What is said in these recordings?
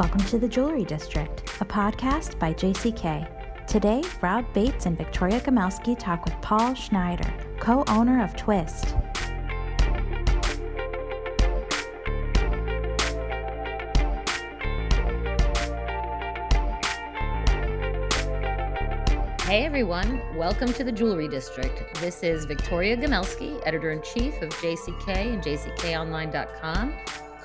Welcome to the Jewelry District, a podcast by JCK. Today, Rob Bates and Victoria Gomelsky talk with Paul Schneider, co owner of Twist. Hey everyone, welcome to the Jewelry District. This is Victoria Gomelsky, editor in chief of JCK and JCKOnline.com,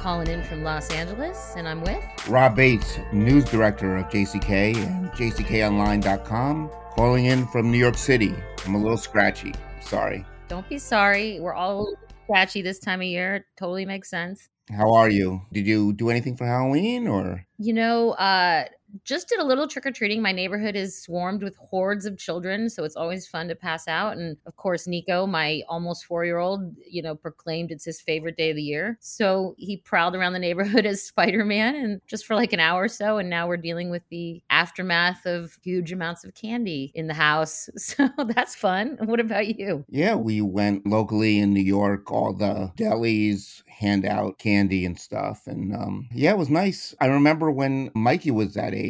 calling in from Los Angeles, and I'm with Rob Bates, news director of JCK and JCKOnline.com, calling in from New York City. I'm a little scratchy. Sorry. Don't be sorry. We're all scratchy this time of year. It totally makes sense. How are you? Did you do anything for Halloween or? You know, uh, just did a little trick or treating. My neighborhood is swarmed with hordes of children, so it's always fun to pass out. And of course, Nico, my almost four year old, you know, proclaimed it's his favorite day of the year. So he prowled around the neighborhood as Spider Man and just for like an hour or so. And now we're dealing with the aftermath of huge amounts of candy in the house. So that's fun. What about you? Yeah, we went locally in New York, all the delis hand out candy and stuff. And um, yeah, it was nice. I remember when Mikey was that age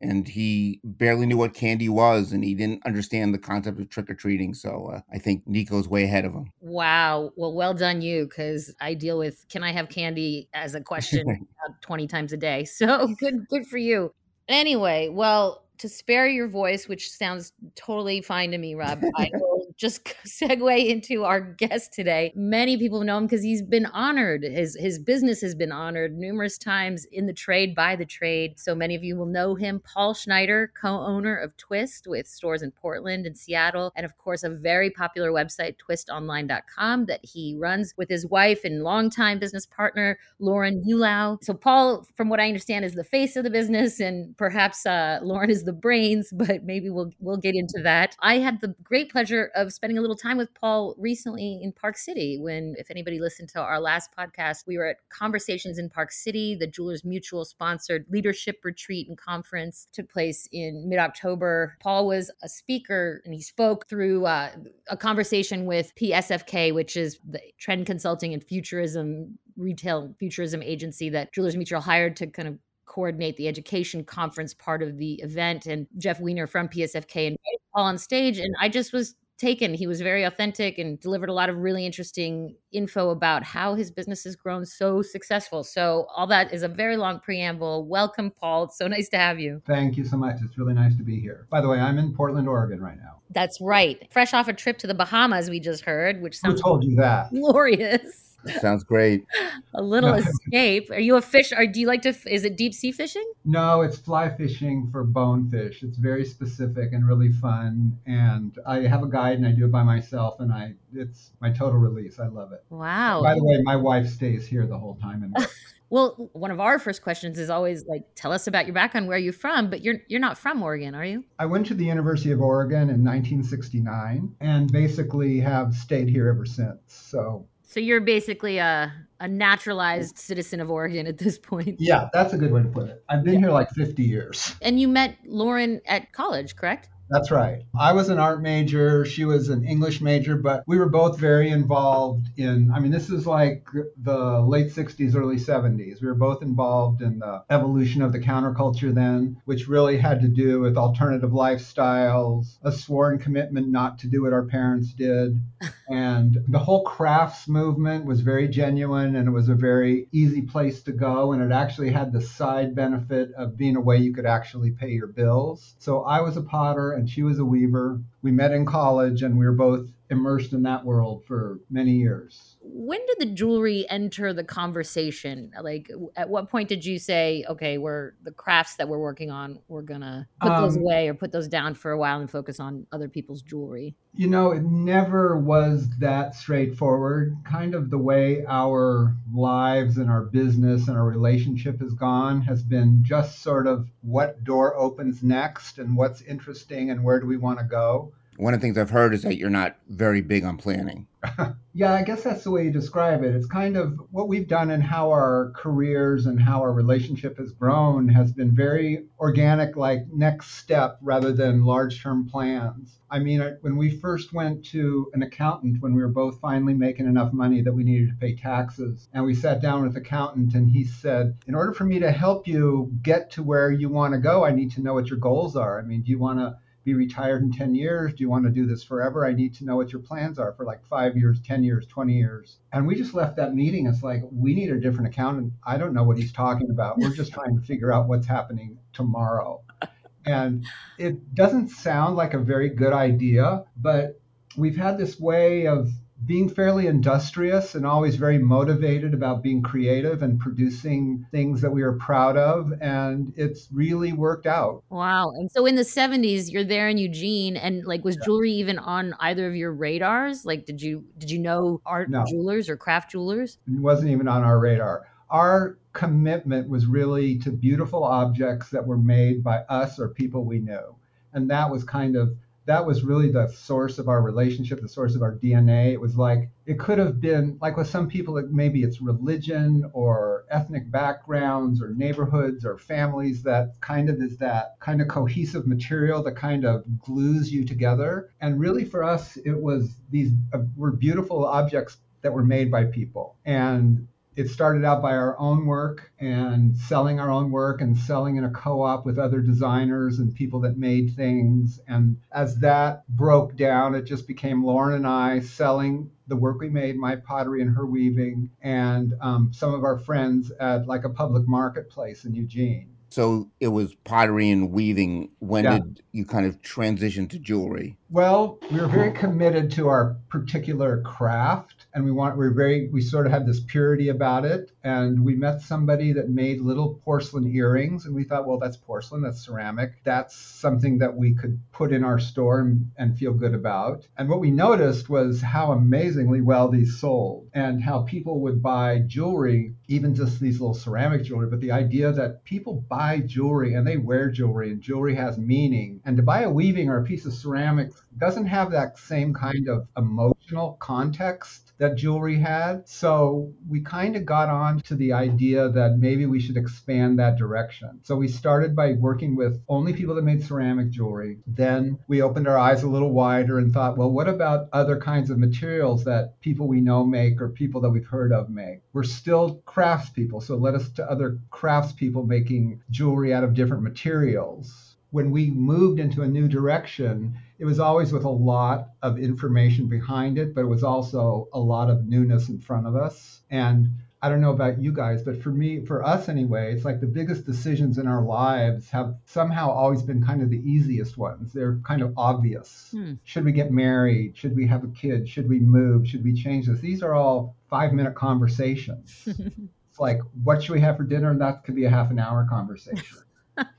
and he barely knew what candy was and he didn't understand the concept of trick or treating. So uh, I think Nico's way ahead of him. Wow. Well, well done you because I deal with can I have candy as a question 20 times a day. So good, good for you. Anyway, well, to spare your voice, which sounds totally fine to me, Rob, I just segue into our guest today. Many people know him because he's been honored. His his business has been honored numerous times in the trade by the trade. So many of you will know him. Paul Schneider, co-owner of Twist, with stores in Portland and Seattle, and of course a very popular website, twistonline.com, that he runs with his wife and longtime business partner Lauren Eulau. So Paul, from what I understand, is the face of the business, and perhaps uh, Lauren is the brains, but maybe we'll we'll get into that. I had the great pleasure of spending a little time with Paul recently in Park City when if anybody listened to our last podcast, we were at Conversations in Park City, the Jewelers Mutual sponsored leadership retreat and conference took place in mid-October. Paul was a speaker and he spoke through uh, a conversation with PSFK, which is the trend consulting and futurism retail futurism agency that Jewelers Mutual hired to kind of coordinate the education conference part of the event. And Jeff Weiner from PSFK invited Paul on stage. And I just was taken. He was very authentic and delivered a lot of really interesting info about how his business has grown so successful. So, all that is a very long preamble. Welcome, Paul. It's so nice to have you. Thank you so much. It's really nice to be here. By the way, I'm in Portland, Oregon right now. That's right. Fresh off a trip to the Bahamas, we just heard, which sounds Who told you that? glorious. That sounds great. a little escape. Are you a fish? Or do you like to? Is it deep sea fishing? No, it's fly fishing for bonefish. It's very specific and really fun. And I have a guide and I do it by myself. And I, it's my total release. I love it. Wow. By the way, my wife stays here the whole time and. Well, one of our first questions is always like, tell us about your background, where you're from, but you're you're not from Oregon, are you? I went to the University of Oregon in 1969 and basically have stayed here ever since. So so you're basically a, a naturalized citizen of Oregon at this point. Yeah, that's a good way to put it. I've been yeah. here like 50 years. And you met Lauren at college, correct? That's right. I was an art major, she was an English major, but we were both very involved in, I mean, this is like the late 60s, early 70s. We were both involved in the evolution of the counterculture then, which really had to do with alternative lifestyles, a sworn commitment not to do what our parents did. and the whole crafts movement was very genuine and it was a very easy place to go. And it actually had the side benefit of being a way you could actually pay your bills. So I was a potter and she was a weaver. We met in college and we were both immersed in that world for many years. When did the jewelry enter the conversation? Like, at what point did you say, okay, we're the crafts that we're working on, we're gonna put um, those away or put those down for a while and focus on other people's jewelry? You know, it never was that straightforward. Kind of the way our lives and our business and our relationship has gone has been just sort of what door opens next and what's interesting and where do we want to go one of the things I've heard is that you're not very big on planning. yeah, I guess that's the way you describe it. It's kind of what we've done and how our careers and how our relationship has grown has been very organic, like next step rather than large term plans. I mean, when we first went to an accountant, when we were both finally making enough money that we needed to pay taxes, and we sat down with the accountant and he said, In order for me to help you get to where you want to go, I need to know what your goals are. I mean, do you want to be retired in 10 years? Do you want to do this forever? I need to know what your plans are for like five years, 10 years, 20 years. And we just left that meeting. It's like, we need a different accountant. I don't know what he's talking about. We're just trying to figure out what's happening tomorrow. And it doesn't sound like a very good idea, but we've had this way of being fairly industrious and always very motivated about being creative and producing things that we are proud of and it's really worked out wow and so in the 70s you're there in eugene and like was yeah. jewelry even on either of your radars like did you did you know art no. jewelers or craft jewelers it wasn't even on our radar our commitment was really to beautiful objects that were made by us or people we knew and that was kind of that was really the source of our relationship, the source of our DNA. It was like it could have been like with some people, maybe it's religion or ethnic backgrounds or neighborhoods or families that kind of is that kind of cohesive material that kind of glues you together. And really, for us, it was these uh, were beautiful objects that were made by people. And it started out by our own work and selling our own work and selling in a co-op with other designers and people that made things and as that broke down it just became lauren and i selling the work we made my pottery and her weaving and um, some of our friends at like a public marketplace in eugene so it was pottery and weaving. When yeah. did you kind of transition to jewelry? Well, we were very committed to our particular craft and we want we're very we sort of had this purity about it and we met somebody that made little porcelain earrings and we thought well that's porcelain that's ceramic. That's something that we could put in our store and, and feel good about. And what we noticed was how amazingly well these sold and how people would buy jewelry even just these little ceramic jewelry but the idea that people buy jewelry and they wear jewelry and jewelry has meaning. And to buy a weaving or a piece of ceramics doesn't have that same kind of emotional context that jewelry had. So we kind of got on to the idea that maybe we should expand that direction. So we started by working with only people that made ceramic jewelry. Then we opened our eyes a little wider and thought, well, what about other kinds of materials that people we know make or people that we've heard of make? We're still craftspeople, so let us to other craftspeople making jewelry out of different materials when we moved into a new direction, it was always with a lot of information behind it, but it was also a lot of newness in front of us. And I don't know about you guys, but for me, for us anyway, it's like the biggest decisions in our lives have somehow always been kind of the easiest ones. They're kind of obvious. Hmm. Should we get married? Should we have a kid? Should we move? Should we change this? These are all five minute conversations. it's like, what should we have for dinner? And that could be a half an hour conversation.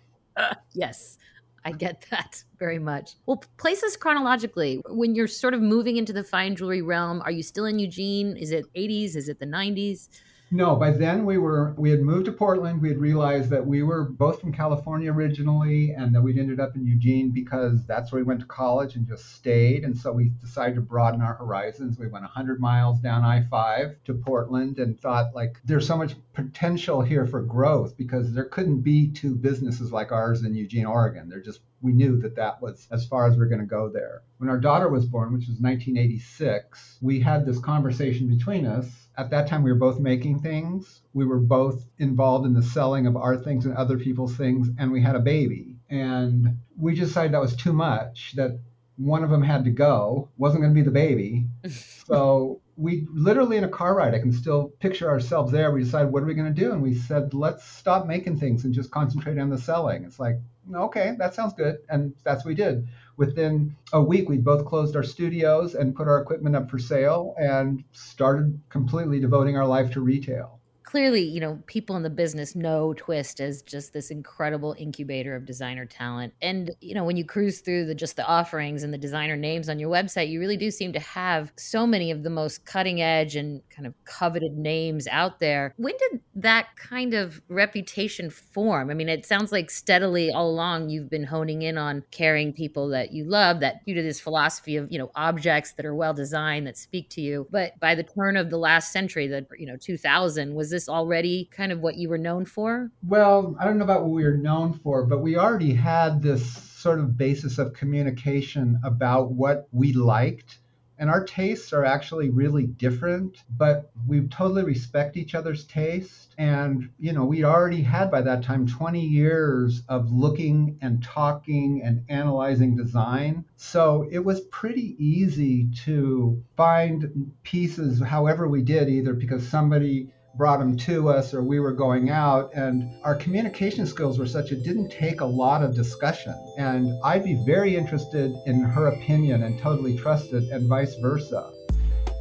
yes. I get that very much. Well, places chronologically, when you're sort of moving into the fine jewelry realm, are you still in Eugene? Is it 80s? Is it the 90s? No, by then we were we had moved to Portland. We had realized that we were both from California originally, and that we'd ended up in Eugene because that's where we went to college and just stayed. And so we decided to broaden our horizons. We went 100 miles down I-5 to Portland and thought like there's so much potential here for growth because there couldn't be two businesses like ours in Eugene, Oregon. There just we knew that that was as far as we are going to go there. When our daughter was born, which was 1986, we had this conversation between us. At that time, we were both making things. We were both involved in the selling of our things and other people's things, and we had a baby. And we decided that was too much, that one of them had to go, wasn't going to be the baby. so we literally in a car ride, I can still picture ourselves there. We decided, what are we going to do? And we said, let's stop making things and just concentrate on the selling. It's like, okay, that sounds good. And that's what we did. Within a week, we both closed our studios and put our equipment up for sale and started completely devoting our life to retail. Clearly, you know, people in the business know Twist as just this incredible incubator of designer talent. And, you know, when you cruise through the just the offerings and the designer names on your website, you really do seem to have so many of the most cutting edge and kind of coveted names out there. When did that kind of reputation form? I mean, it sounds like steadily all along you've been honing in on carrying people that you love, that due to this philosophy of, you know, objects that are well designed that speak to you. But by the turn of the last century, the, you know, 2000, was this already kind of what you were known for? Well, I don't know about what we were known for, but we already had this sort of basis of communication about what we liked and our tastes are actually really different but we totally respect each other's taste and you know we already had by that time 20 years of looking and talking and analyzing design so it was pretty easy to find pieces however we did either because somebody brought them to us or we were going out and our communication skills were such it didn't take a lot of discussion. And i'd be very interested in her opinion and totally trust it and vice versa.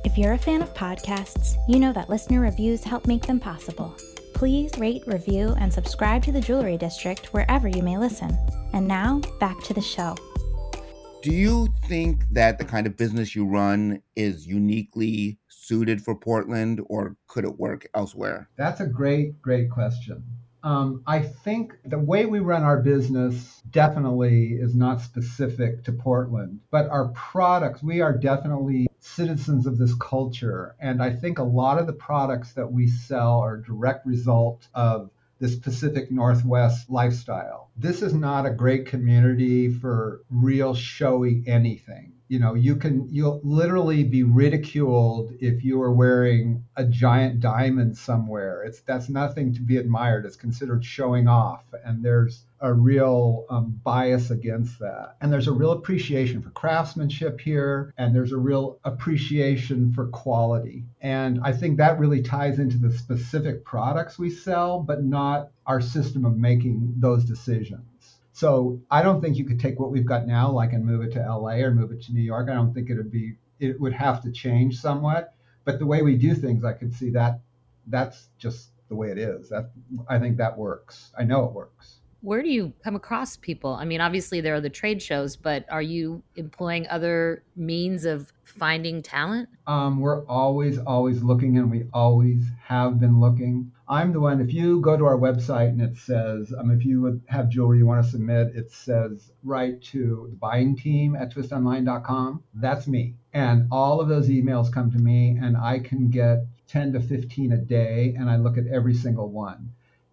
If you're a fan of podcasts you know that listener reviews help make them possible. Please rate review and subscribe to the jewelry district wherever you may listen. And now back to the show do you think that the kind of business you run is uniquely suited for Portland or could it work elsewhere? That's a great, great question. Um, I think the way we run our business definitely is not specific to Portland, but our products, we are definitely citizens of this culture. And I think a lot of the products that we sell are direct result of this Pacific Northwest lifestyle. This is not a great community for real showy anything. You know you can you'll literally be ridiculed if you are wearing a giant diamond somewhere. It's that's nothing to be admired. It's considered showing off and there's a real um, bias against that and there's a real appreciation for craftsmanship here and there's a real appreciation for quality and i think that really ties into the specific products we sell but not our system of making those decisions so I don't think you could take what we've got now, like and move it to LA or move it to New York. I don't think it would be it would have to change somewhat. But the way we do things, I could see that that's just the way it is. That I think that works. I know it works where do you come across people? I mean, obviously there are the trade shows, but are you employing other means of finding talent? Um, we're always, always looking, and we always have been looking. I'm the one, if you go to our website and it says, um, if you have jewelry you want to submit, it says write to the buying team at twistonline.com. That's me. And all of those emails come to me, and I can get 10 to 15 a day, and I look at every single one.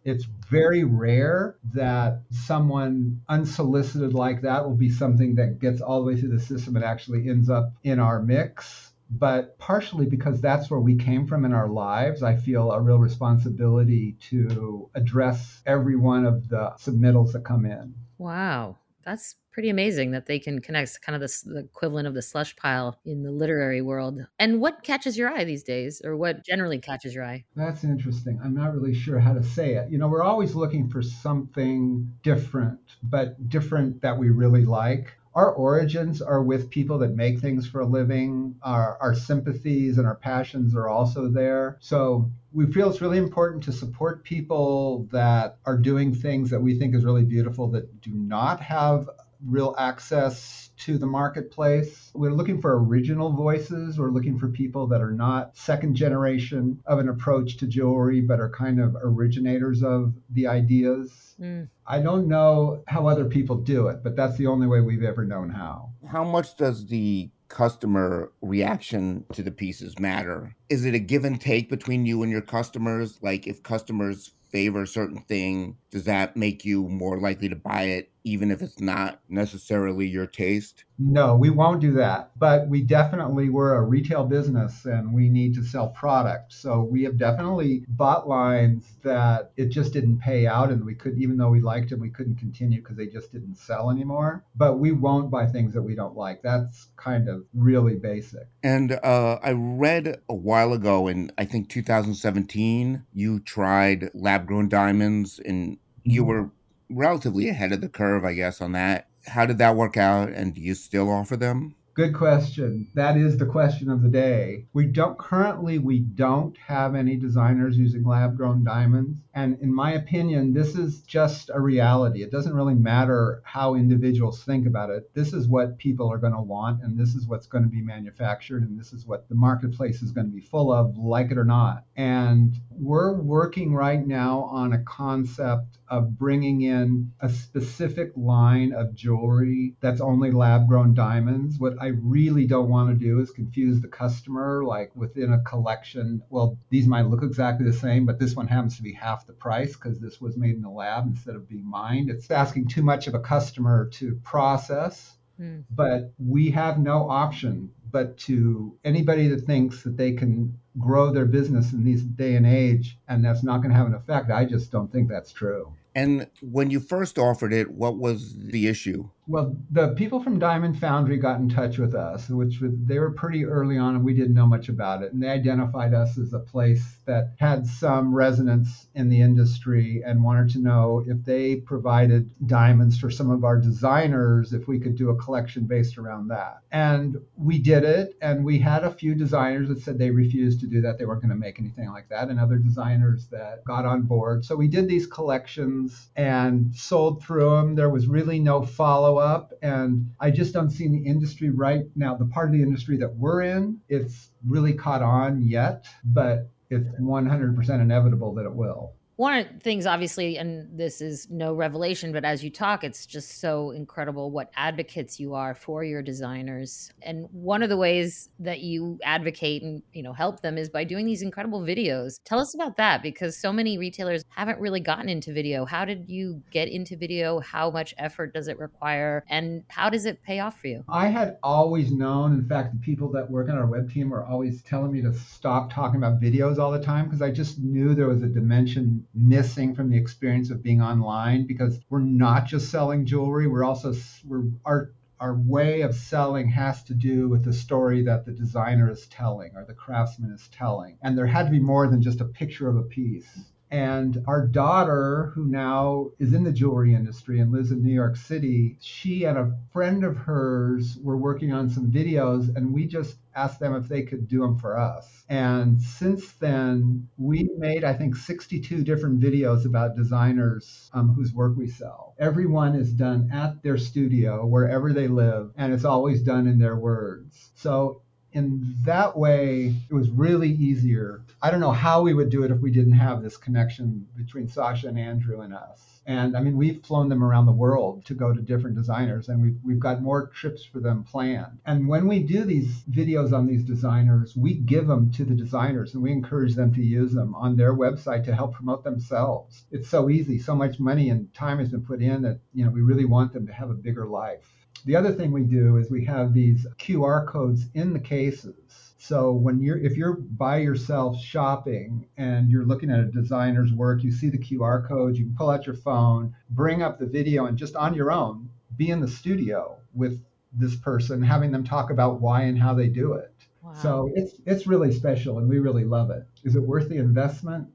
It's very rare that someone unsolicited like that will be something that gets all the way through the system and actually ends up in our mix. But partially because that's where we came from in our lives, I feel a real responsibility to address every one of the submittals that come in. Wow. That's pretty amazing that they can connect kind of this, the equivalent of the slush pile in the literary world. And what catches your eye these days, or what generally catches your eye? That's interesting. I'm not really sure how to say it. You know, we're always looking for something different, but different that we really like our origins are with people that make things for a living. Our, our sympathies and our passions are also there. So we feel it's really important to support people that are doing things that we think is really beautiful that do not have real access to the marketplace. We're looking for original voices. We're looking for people that are not second generation of an approach to jewelry, but are kind of originators of the ideas. Mm. I don't know how other people do it, but that's the only way we've ever known how. How much does the customer reaction to the pieces matter? Is it a give and take between you and your customers? Like if customers favor a certain thing, does that make you more likely to buy it even if it's not necessarily your taste? No, we won't do that. But we definitely, we're a retail business and we need to sell product. So we have definitely bought lines that it just didn't pay out and we couldn't, even though we liked them, we couldn't continue because they just didn't sell anymore. But we won't buy things that we don't like. That's kind of really basic. And uh, I read a while ago in, I think 2017, you tried lab grown diamonds and you mm-hmm. were relatively ahead of the curve, I guess, on that. How did that work out? And do you still offer them? Good question. That is the question of the day. We don't currently we don't have any designers using lab grown diamonds. And in my opinion, this is just a reality. It doesn't really matter how individuals think about it. This is what people are going to want and this is what's going to be manufactured and this is what the marketplace is going to be full of, like it or not. And we're working right now on a concept of bringing in a specific line of jewelry that's only lab grown diamonds. What I really don't want to do is confuse the customer, like within a collection. Well, these might look exactly the same, but this one happens to be half the price because this was made in the lab instead of being mined. It's asking too much of a customer to process. Mm. But we have no option but to anybody that thinks that they can grow their business in this day and age and that's not going to have an effect, I just don't think that's true. And when you first offered it, what was the issue? Well, the people from Diamond Foundry got in touch with us, which was, they were pretty early on and we didn't know much about it. And they identified us as a place that had some resonance in the industry and wanted to know if they provided diamonds for some of our designers, if we could do a collection based around that. And we did it. And we had a few designers that said they refused to do that. They weren't going to make anything like that. And other designers that got on board. So we did these collections and sold through them. There was really no follow up. And I just don't see the industry right now, the part of the industry that we're in, it's really caught on yet, but it's 100% inevitable that it will one of the things obviously and this is no revelation but as you talk it's just so incredible what advocates you are for your designers. And one of the ways that you advocate and you know help them is by doing these incredible videos. Tell us about that because so many retailers haven't really gotten into video. How did you get into video? How much effort does it require? And how does it pay off for you? I had always known in fact the people that work on our web team are always telling me to stop talking about videos all the time because i just knew there was a dimension missing from the experience of being online because we're not just selling jewelry. We're also we're our our way of selling has to do with the story that the designer is telling or the craftsman is telling. And there had to be more than just a picture of a piece and our daughter, who now is in the jewelry industry and lives in New York City, she and a friend of hers were working on some videos, and we just asked them if they could do them for us. And since then, we made, I think, 62 different videos about designers um, whose work we sell. Everyone is done at their studio, wherever they live, and it's always done in their words. So in that way, it was really easier. I don't know how we would do it if we didn't have this connection between Sasha and Andrew and us. And I mean, we've flown them around the world to go to different designers, and we've, we've got more trips for them planned. And when we do these videos on these designers, we give them to the designers and we encourage them to use them on their website to help promote themselves. It's so easy. So much money and time has been put in that, you know, we really want them to have a bigger life. The other thing we do is we have these QR codes in the cases. So when you're if you're by yourself shopping and you're looking at a designer's work, you see the QR code, you can pull out your phone, bring up the video and just on your own be in the studio with this person having them talk about why and how they do it. Wow. So it's it's really special and we really love it. Is it worth the investment?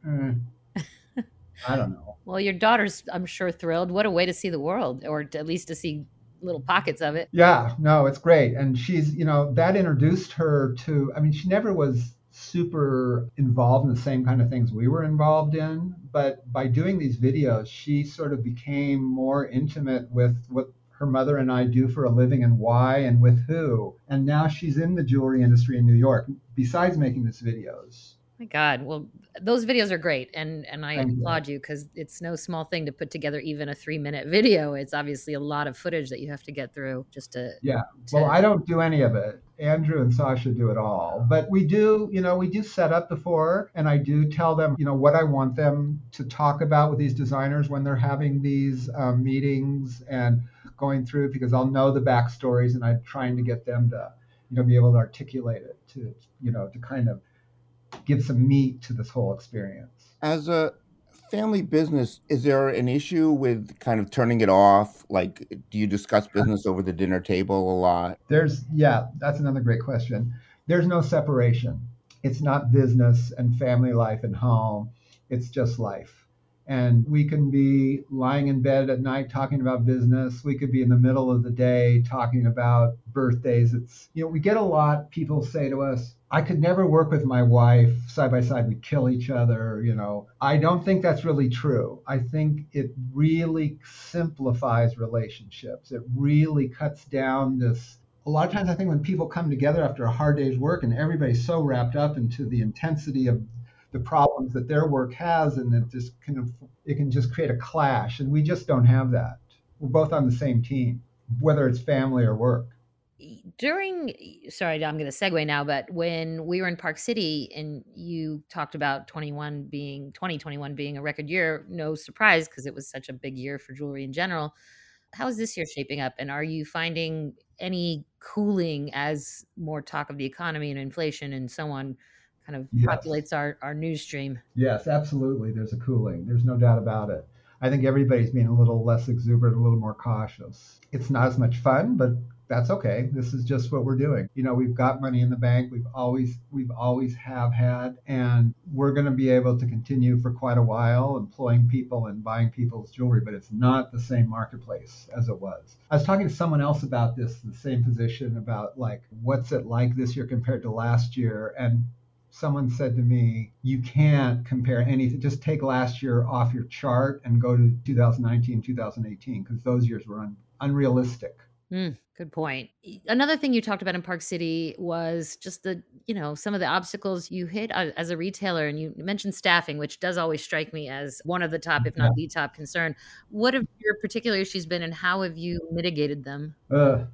Eh, I don't know. Well, your daughter's I'm sure thrilled. What a way to see the world or at least to see little pockets of it. Yeah, no, it's great. And she's, you know, that introduced her to, I mean, she never was super involved in the same kind of things we were involved in. But by doing these videos, she sort of became more intimate with what her mother and I do for a living and why and with who. And now she's in the jewelry industry in New York, besides making these videos. My God. Well, those videos are great. And, and I Thank applaud you because it's no small thing to put together even a three minute video. It's obviously a lot of footage that you have to get through just to. Yeah. To... Well, I don't do any of it. Andrew and Sasha do it all. But we do, you know, we do set up before and I do tell them, you know, what I want them to talk about with these designers when they're having these um, meetings and going through because I'll know the backstories and I'm trying to get them to, you know, be able to articulate it to, you know, to kind of give some meat to this whole experience. As a family business, is there an issue with kind of turning it off? Like, do you discuss business over the dinner table a lot? There's, yeah, that's another great question. There's no separation. It's not business and family life and home. It's just life. And we can be lying in bed at night talking about business. We could be in the middle of the day talking about birthdays. It's, you know, we get a lot, people say to us, I could never work with my wife side by side. We'd kill each other, you know. I don't think that's really true. I think it really simplifies relationships. It really cuts down this a lot of times I think when people come together after a hard day's work and everybody's so wrapped up into the intensity of the problems that their work has and it just of it can just create a clash and we just don't have that. We're both on the same team whether it's family or work. During sorry i'm going to segue now but when we were in park city and you talked about 21 being 2021 being a record year no surprise because it was such a big year for jewelry in general. How is this year shaping up and are you finding any cooling as more talk of the economy and inflation and so on kind of yes. populates our, our news stream. Yes, absolutely. There's a cooling. There's no doubt about it. I think everybody's being a little less exuberant, a little more cautious. It's not as much fun, but that's okay. This is just what we're doing. You know, we've got money in the bank. We've always we've always have had and we're going to be able to continue for quite a while employing people and buying people's jewelry, but it's not the same marketplace as it was. I was talking to someone else about this, the same position about like what's it like this year compared to last year and someone said to me, you can't compare anything. Just take last year off your chart and go to 2019, 2018, because those years were un- unrealistic. Mm, good point. Another thing you talked about in Park City was just the, you know, some of the obstacles you hit as a retailer. And you mentioned staffing, which does always strike me as one of the top, if not yeah. the top concern. What have your particular issues been and how have you mitigated them? Uh,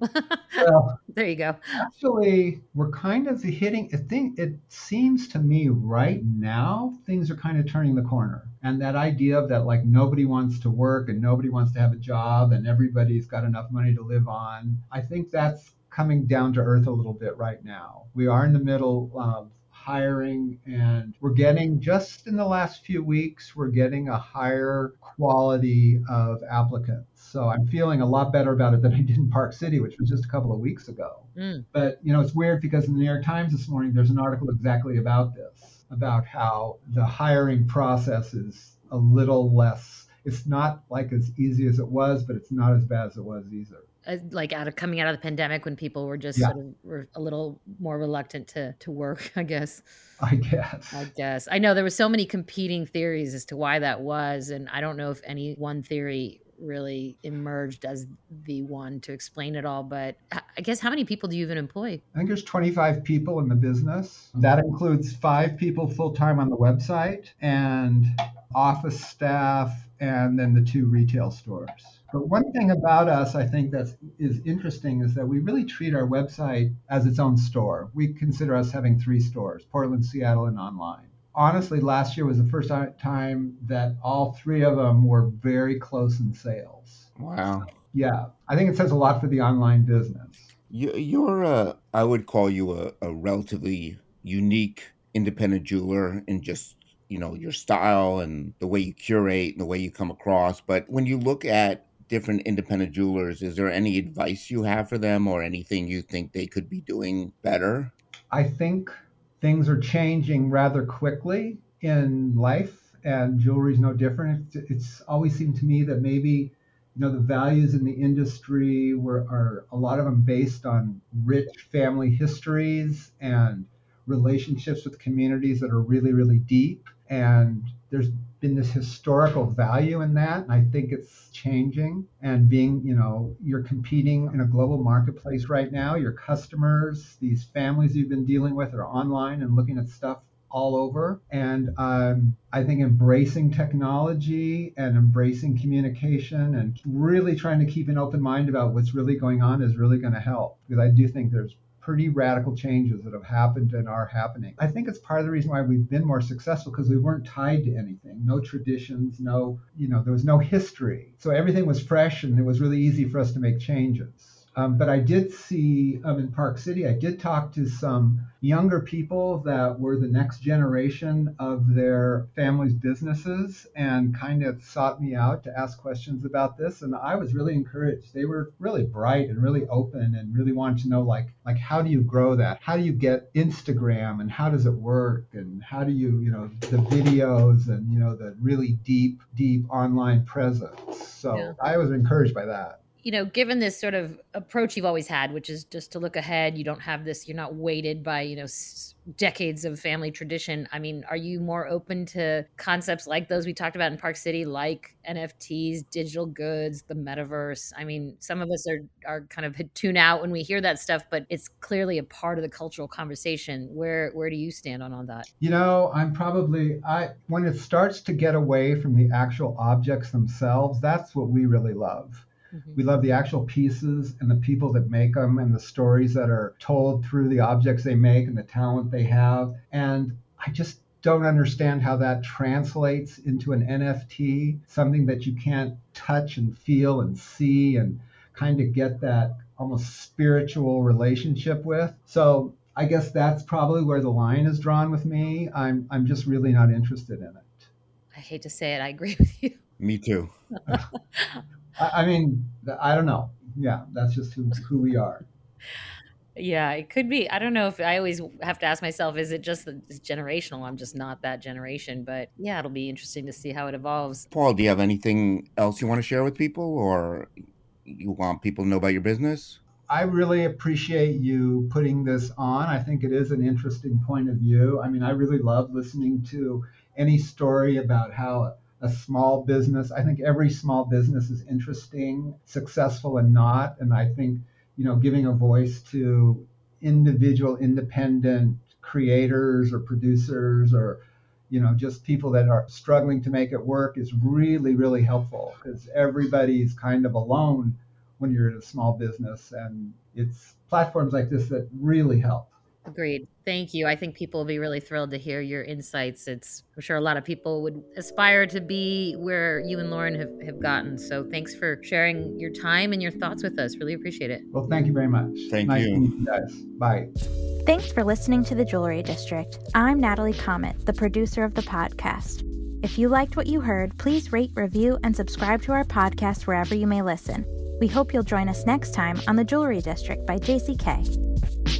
well, there you go. Actually, we're kind of hitting. I think it seems to me right now things are kind of turning the corner, and that idea of that like nobody wants to work and nobody wants to have a job and everybody's got enough money to live on. I think that's coming down to earth a little bit right now. We are in the middle of hiring and we're getting just in the last few weeks we're getting a higher quality of applicants. So i'm feeling a lot better about it than i did in park city which was just a couple of weeks ago. Mm. but you know it's weird because in the new york times this morning there's an article exactly about this about how the hiring process is a little less it's not like as easy as it was but it's not as bad as it was either uh, like out of coming out of the pandemic when people were just yeah. sort of were a little more reluctant to to work i guess. I guess. I guess. I know there were so many competing theories as to why that was and i don't know if any one theory really emerged as the one to explain it all but i guess how many people do you even employ? I think there's 25 people in the business. That includes five people full-time on the website and office staff and then the two retail stores but one thing about us, I think that is interesting, is that we really treat our website as its own store. We consider us having three stores: Portland, Seattle, and online. Honestly, last year was the first time that all three of them were very close in sales. Wow. Yeah, I think it says a lot for the online business. You're a, I would call you a, a relatively unique independent jeweler in just you know your style and the way you curate and the way you come across but when you look at different independent jewelers, is there any advice you have for them or anything you think they could be doing better? I think things are changing rather quickly in life, and jewelry is no different. It's, it's always seemed to me that maybe you know the values in the industry were are a lot of them based on rich family histories and relationships with communities that are really really deep and there's been this historical value in that and i think it's changing. And being you know you're competing in a global marketplace right now your customers these families you've been dealing with are online and looking at stuff all over. And um, i think embracing technology and embracing communication and really trying to keep an open mind about what's really going on is really going to help because i do think there's pretty radical changes that have happened and are happening. I think it's part of the reason why we've been more successful because we weren't tied to anything, no traditions, no, you know, there was no history. So everything was fresh and it was really easy for us to make changes. Um, but I did see um, in Park City, I did talk to some younger people that were the next generation of their family's businesses and kind of sought me out to ask questions about this. And I was really encouraged. They were really bright and really open and really wanted to know like like how do you grow that? How do you get Instagram and how does it work? And how do you, you know, the videos and you know the really deep, deep online presence. So yeah. I was encouraged by that you know, given this sort of approach you've always had, which is just to look ahead, you don't have this, you're not weighted by, you know, s- decades of family tradition. I mean, are you more open to concepts like those we talked about in Park City, like NFTs, digital goods, the metaverse? I mean, some of us are, are kind of tune out when we hear that stuff, but it's clearly a part of the cultural conversation. Where, where do you stand on all that? You know, I'm probably, I, when it starts to get away from the actual objects themselves, that's what we really love Mm-hmm. We love the actual pieces and the people that make them and the stories that are told through the objects they make and the talent they have. And I just don't understand how that translates into an NFT, something that you can't touch and feel and see and kind of get that almost spiritual relationship with. So I guess that's probably where the line is drawn with me. I'm I'm just really not interested in it. I hate to say it, I agree with you. Me too. I, I mean, I don't know. Yeah, that's just who, who we are. Yeah, it could be. I don't know if I always have to ask myself, is it just generational? I'm just not that generation. But yeah, it'll be interesting to see how it evolves. Paul, do you have anything else you want to share with people or you want people to know about your business? I really appreciate you putting this on. I think it is an interesting point of view. I mean, I really love listening to any story about how a small business. I think every small business is interesting, successful and not. And I think, you know, giving a voice to individual independent creators or producers or you know just people that are struggling to make it work is really really helpful because everybody's kind of alone when you're in a small business and it's platforms like this that really help Agreed. Thank you. I think people will be really thrilled to hear your insights. It's I'm sure a lot of people would aspire to be where you and Lauren have, have gotten. So thanks for sharing your time and your thoughts with us. Really appreciate it. Well, thank you very much. Thank nice you. you guys. Bye. Thanks for listening to the Jewelry District. I'm Natalie Chomet, the producer of the podcast. If you liked what you heard, please rate, review, and subscribe to our podcast wherever you may listen. We hope you'll join us next time on The Jewelry District by JCK.